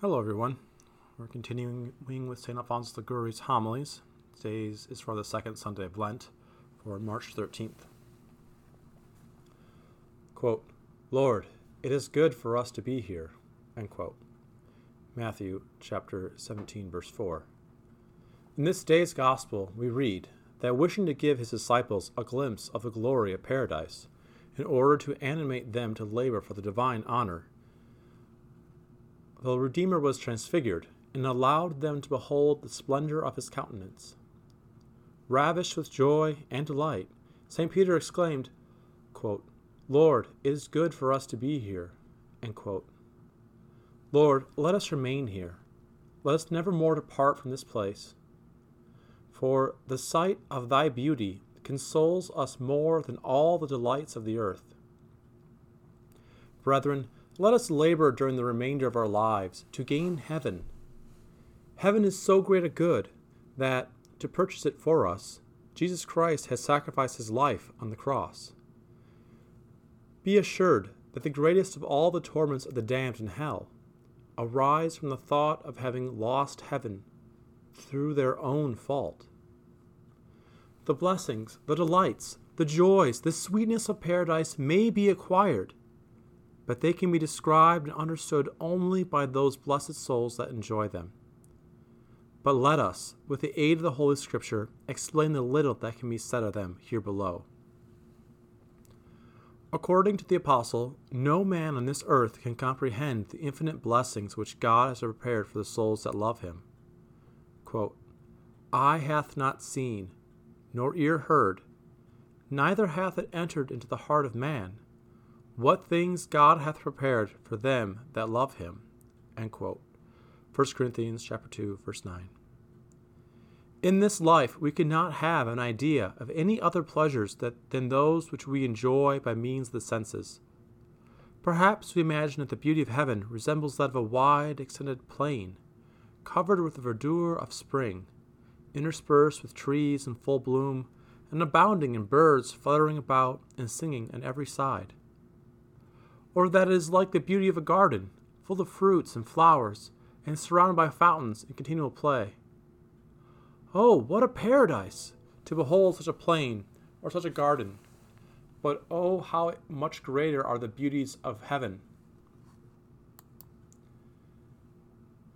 Hello, everyone. We're continuing with St. Alphonsus Liguori's homilies. Today's is for the second Sunday of Lent, for March 13th. Quote, Lord, it is good for us to be here. End quote. Matthew chapter 17, verse 4. In this day's gospel, we read that wishing to give his disciples a glimpse of the glory of paradise, in order to animate them to labor for the divine honor, the Redeemer was transfigured and allowed them to behold the splendor of his countenance. Ravished with joy and delight, St. Peter exclaimed, quote, Lord, it is good for us to be here. Lord, let us remain here. Let us never more depart from this place. For the sight of thy beauty consoles us more than all the delights of the earth. Brethren, let us labor during the remainder of our lives to gain heaven. Heaven is so great a good that, to purchase it for us, Jesus Christ has sacrificed his life on the cross. Be assured that the greatest of all the torments of the damned in hell arise from the thought of having lost heaven through their own fault. The blessings, the delights, the joys, the sweetness of paradise may be acquired but they can be described and understood only by those blessed souls that enjoy them. But let us, with the aid of the Holy Scripture, explain the little that can be said of them here below. According to the Apostle, no man on this earth can comprehend the infinite blessings which God has prepared for the souls that love him. Quote, Eye hath not seen, nor ear heard, neither hath it entered into the heart of man what things God hath prepared for them that love him. End quote. 1 Corinthians chapter 2, verse 9. In this life we cannot have an idea of any other pleasures that, than those which we enjoy by means of the senses. Perhaps we imagine that the beauty of heaven resembles that of a wide extended plain, covered with the verdure of spring, interspersed with trees in full bloom, and abounding in birds fluttering about and singing on every side or that it is like the beauty of a garden, full of fruits and flowers, and surrounded by fountains in continual play. Oh, what a paradise to behold such a plain or such a garden! But oh, how much greater are the beauties of heaven!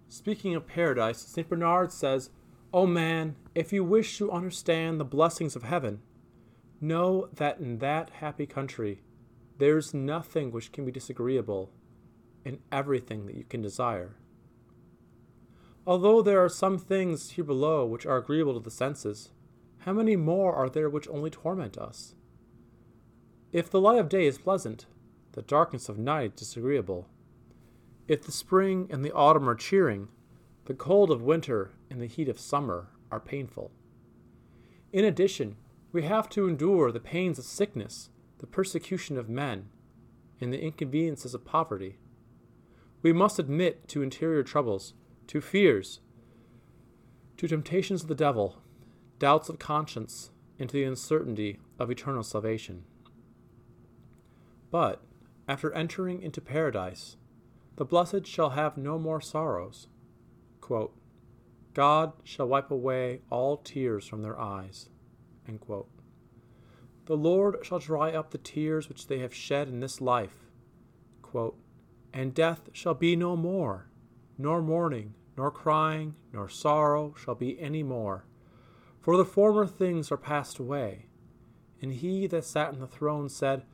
Speaking of paradise, St. Bernard says, O oh man, if you wish to understand the blessings of heaven, know that in that happy country there's nothing which can be disagreeable, in everything that you can desire. Although there are some things here below which are agreeable to the senses, how many more are there which only torment us? If the light of day is pleasant, the darkness of night disagreeable. If the spring and the autumn are cheering, the cold of winter and the heat of summer are painful. In addition, we have to endure the pains of sickness the persecution of men, and the inconveniences of poverty. We must admit to interior troubles, to fears, to temptations of the devil, doubts of conscience, and to the uncertainty of eternal salvation. But, after entering into paradise, the blessed shall have no more sorrows. Quote, God shall wipe away all tears from their eyes. The Lord shall dry up the tears which they have shed in this life. Quote, and death shall be no more, nor mourning, nor crying, nor sorrow shall be any more. For the former things are passed away. And he that sat on the throne said,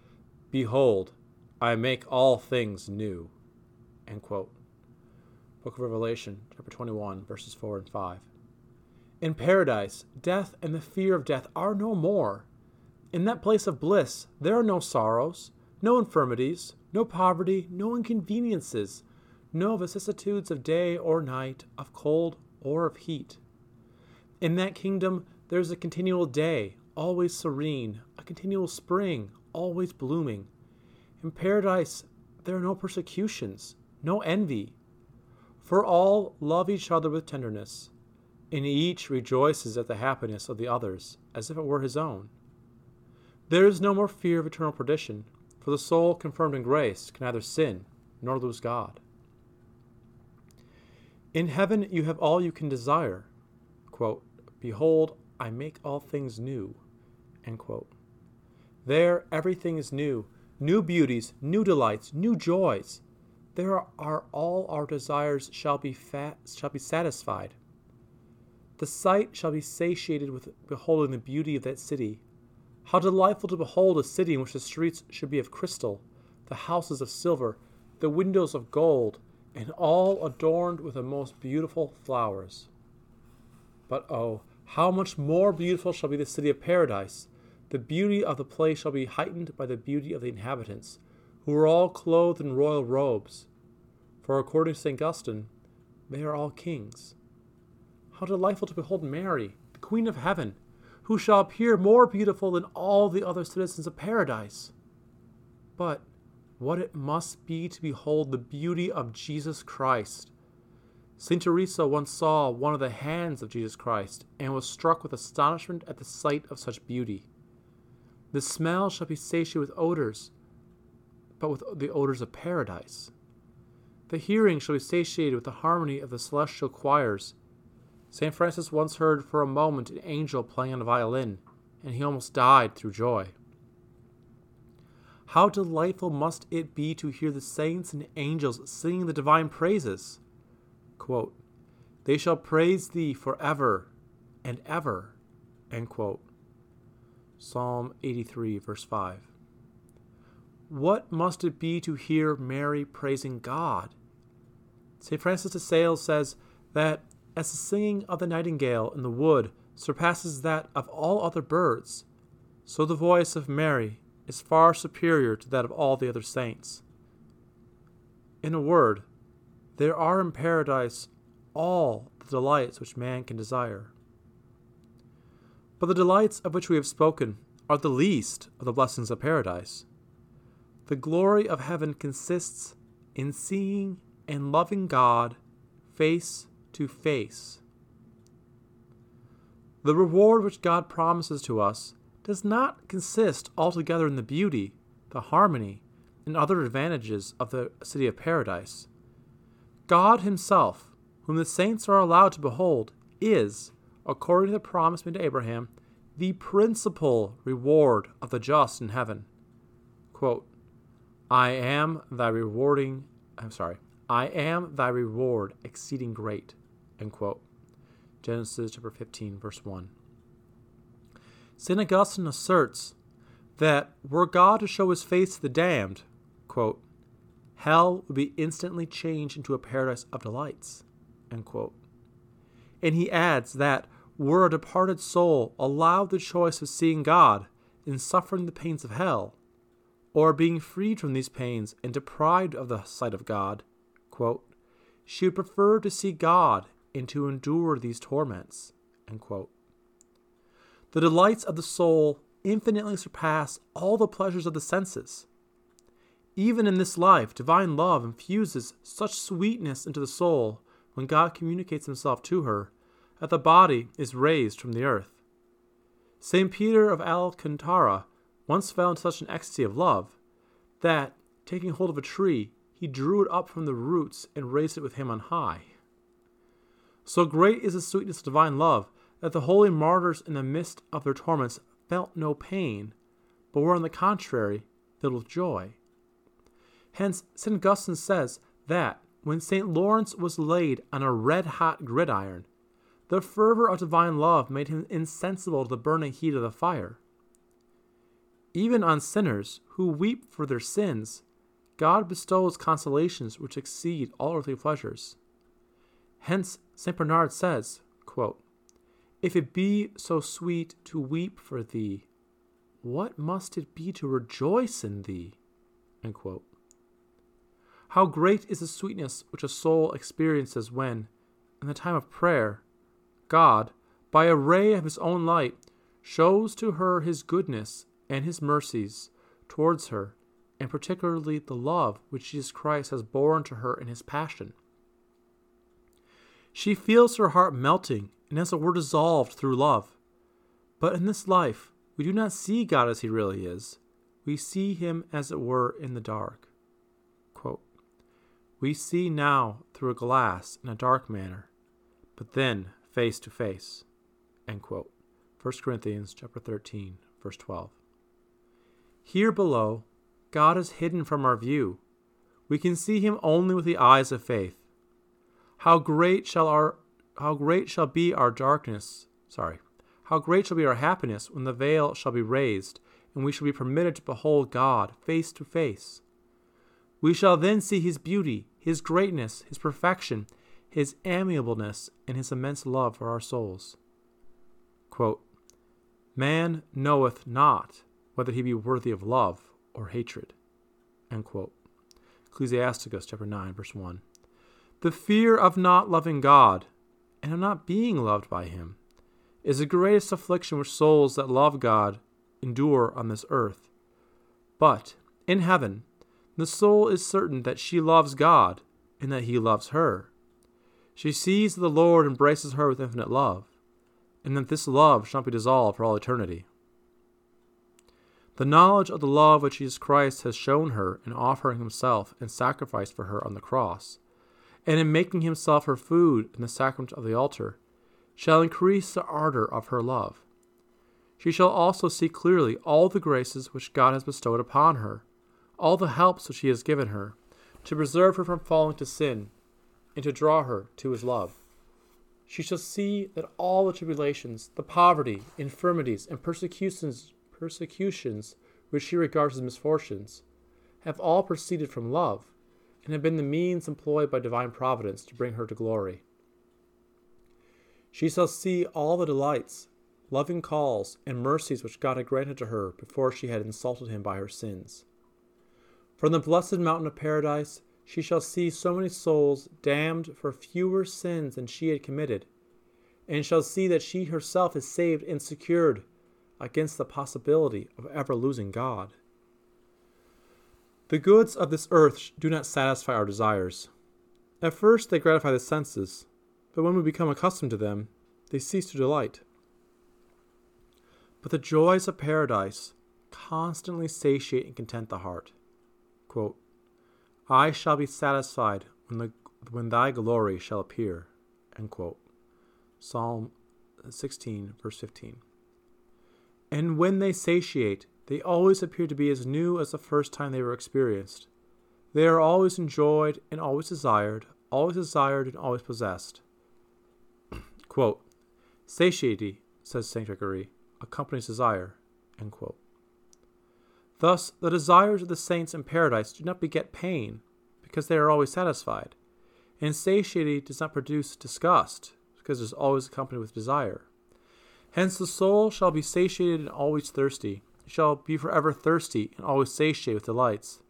Behold, I make all things new. Book of Revelation, chapter 21, verses 4 and 5. In paradise, death and the fear of death are no more in that place of bliss, there are no sorrows, no infirmities, no poverty, no inconveniences, no vicissitudes of day or night, of cold or of heat. In that kingdom, there is a continual day, always serene, a continual spring, always blooming. In paradise, there are no persecutions, no envy. For all love each other with tenderness, and each rejoices at the happiness of the others, as if it were his own. There is no more fear of eternal perdition, for the soul confirmed in grace can neither sin nor lose God. In heaven you have all you can desire. Quote, Behold, I make all things new. There everything is new, new beauties, new delights, new joys. There are all our desires shall be fat, shall be satisfied. The sight shall be satiated with beholding the beauty of that city. How delightful to behold a city in which the streets should be of crystal, the houses of silver, the windows of gold, and all adorned with the most beautiful flowers. But oh, how much more beautiful shall be the city of paradise! The beauty of the place shall be heightened by the beauty of the inhabitants, who are all clothed in royal robes. For according to St. Augustine, they are all kings. How delightful to behold Mary, the Queen of Heaven, who shall appear more beautiful than all the other citizens of paradise! But what it must be to behold the beauty of Jesus Christ! St. Teresa once saw one of the hands of Jesus Christ and was struck with astonishment at the sight of such beauty. The smell shall be satiated with odors, but with the odors of paradise. The hearing shall be satiated with the harmony of the celestial choirs St. Francis once heard for a moment an angel playing on a violin, and he almost died through joy. How delightful must it be to hear the saints and angels singing the divine praises! Quote, they shall praise thee forever and ever. Psalm 83, verse 5. What must it be to hear Mary praising God? St. Francis de Sales says that as the singing of the nightingale in the wood surpasses that of all other birds, so the voice of Mary is far superior to that of all the other saints. In a word, there are in paradise all the delights which man can desire. But the delights of which we have spoken are the least of the blessings of paradise. The glory of heaven consists in seeing and loving God face to face. The reward which God promises to us does not consist altogether in the beauty, the harmony, and other advantages of the city of paradise. God Himself, whom the saints are allowed to behold, is, according to the promise made to Abraham, the principal reward of the just in heaven. Quote, I am thy rewarding, I'm sorry, I am thy reward exceeding great. End quote. Genesis chapter 15, verse 1. St. Augustine asserts that were God to show his face to the damned, quote, hell would be instantly changed into a paradise of delights. And he adds that were a departed soul allowed the choice of seeing God and suffering the pains of hell, or being freed from these pains and deprived of the sight of God, quote, she would prefer to see God and to endure these torments. The delights of the soul infinitely surpass all the pleasures of the senses. Even in this life, divine love infuses such sweetness into the soul when God communicates himself to her that the body is raised from the earth. St. Peter of Alcantara once fell into such an ecstasy of love that, taking hold of a tree, he drew it up from the roots and raised it with him on high. So great is the sweetness of divine love that the holy martyrs in the midst of their torments felt no pain, but were on the contrary filled with joy. Hence, St. Augustine says that when St. Lawrence was laid on a red hot gridiron, the fervor of divine love made him insensible to the burning heat of the fire. Even on sinners who weep for their sins, God bestows consolations which exceed all earthly pleasures. Hence, St. Bernard says, quote, If it be so sweet to weep for thee, what must it be to rejoice in thee? How great is the sweetness which a soul experiences when, in the time of prayer, God, by a ray of his own light, shows to her his goodness and his mercies towards her, and particularly the love which Jesus Christ has borne to her in his passion. She feels her heart melting and as it were dissolved through love. But in this life, we do not see God as he really is. We see him as it were in the dark. Quote, we see now through a glass in a dark manner, but then face to face. 1 Corinthians chapter 13, verse 12. Here below, God is hidden from our view. We can see him only with the eyes of faith. How great shall our how great shall be our darkness, sorry. How great shall be our happiness when the veil shall be raised and we shall be permitted to behold God face to face. We shall then see his beauty, his greatness, his perfection, his amiableness, and his immense love for our souls. Quote, Man knoweth not whether he be worthy of love or hatred. Ecclesiasticus chapter 9, verse 1. The fear of not loving God and of not being loved by him is the greatest affliction which souls that love God endure on this earth. But in heaven, the soul is certain that she loves God and that he loves her. She sees that the Lord embraces her with infinite love, and that this love shall not be dissolved for all eternity. The knowledge of the love which Jesus Christ has shown her in offering himself and sacrifice for her on the cross, and in making himself her food in the sacrament of the altar, shall increase the ardor of her love. She shall also see clearly all the graces which God has bestowed upon her, all the helps which He has given her, to preserve her from falling to sin, and to draw her to His love. She shall see that all the tribulations, the poverty, infirmities, and persecutions, persecutions which she regards as misfortunes, have all proceeded from love, and have been the means employed by divine providence to bring her to glory. She shall see all the delights loving calls, and mercies which God had granted to her before she had insulted him by her sins. From the blessed mountain of paradise she shall see so many souls damned for fewer sins than she had committed, and shall see that she herself is saved and secured against the possibility of ever losing God. The goods of this earth do not satisfy our desires. At first they gratify the senses, but when we become accustomed to them, they cease to delight. But the joys of paradise constantly satiate and content the heart. Quote, I shall be satisfied when, the, when thy glory shall appear. Psalm 16, verse 15. And when they satiate, they always appear to be as new as the first time they were experienced. They are always enjoyed and always desired, always desired and always possessed. Quote, Satiety, says St. Gregory, accompanies desire. Thus, the desires of the saints in paradise do not beget pain, because they are always satisfied, and satiety does not produce disgust, because it is always accompanied with desire. Hence, the soul shall be satiated and always thirsty, shall be forever thirsty and always satiated with delights.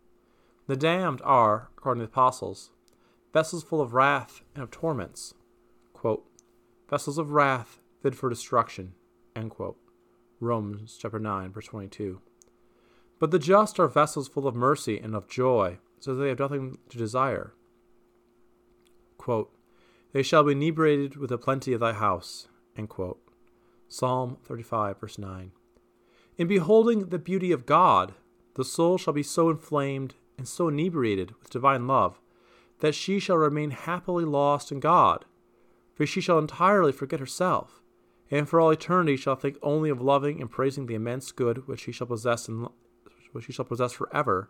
The damned are, according to the apostles, vessels full of wrath and of torments. Quote, vessels of wrath fit for destruction. Romans chapter 9, verse 22. But the just are vessels full of mercy and of joy, so that they have nothing to desire. Quote, they shall be inebriated with the plenty of thy house. Psalm 35, verse 9. In beholding the beauty of God, the soul shall be so inflamed and so inebriated with divine love that she shall remain happily lost in God, for she shall entirely forget herself and for all eternity shall think only of loving and praising the immense good which she shall possess and which she shall possess forever,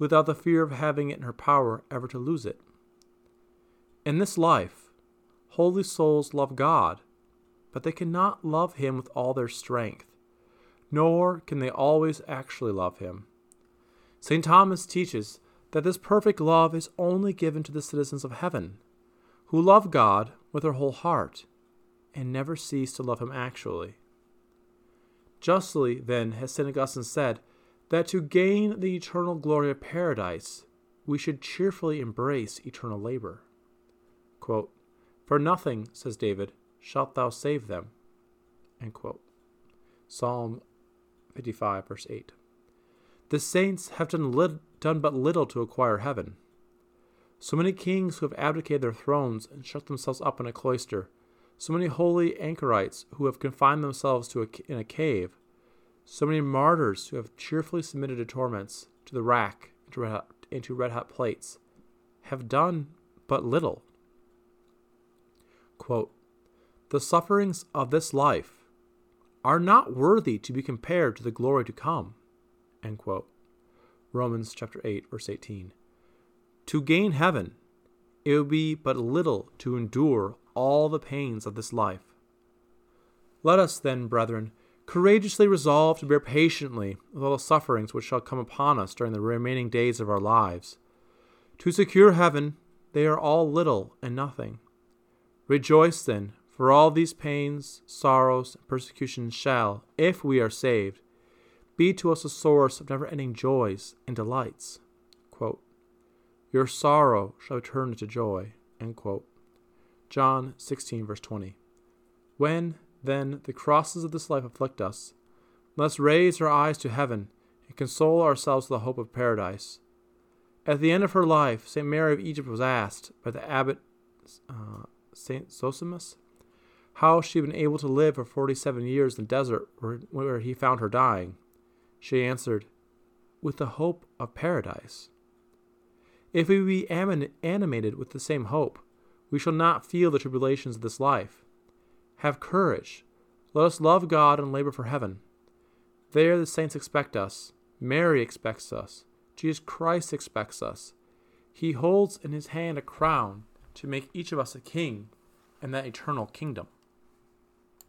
without the fear of having it in her power ever to lose it. In this life, holy souls love God, but they cannot love Him with all their strength, nor can they always actually love Him. St. Thomas teaches that this perfect love is only given to the citizens of heaven, who love God with their whole heart and never cease to love him actually. Justly, then, has St. Augustine said that to gain the eternal glory of paradise, we should cheerfully embrace eternal labor. Quote, For nothing, says David, shalt thou save them. Psalm 55, verse 8. The saints have done, done but little to acquire heaven. So many kings who have abdicated their thrones and shut themselves up in a cloister so many holy anchorites who have confined themselves to a, in a cave, so many martyrs who have cheerfully submitted to torments, to the rack, and to red hot, red hot plates, have done but little. Quote, the sufferings of this life are not worthy to be compared to the glory to come. Romans chapter 8 verse 18. To gain heaven, it would be but little to endure all the pains of this life. Let us then, brethren, courageously resolve to bear patiently with all the sufferings which shall come upon us during the remaining days of our lives. To secure heaven, they are all little and nothing. Rejoice then, for all these pains, sorrows, and persecutions shall, if we are saved, be to us a source of never ending joys and delights. Quote, Your sorrow shall turn into joy. John 16, verse 20. When, then, the crosses of this life afflict us, let us raise our eyes to heaven and console ourselves with the hope of paradise. At the end of her life, St. Mary of Egypt was asked by the abbot uh, St. Zosimus how she had been able to live for 47 years in the desert where, he found her dying. She answered, With the hope of paradise. If we be animated with the same hope, we shall not feel the tribulations of this life. Have courage. Let us love God and labor for heaven. There the saints expect us. Mary expects us. Jesus Christ expects us. He holds in his hand a crown to make each of us a king in that eternal kingdom.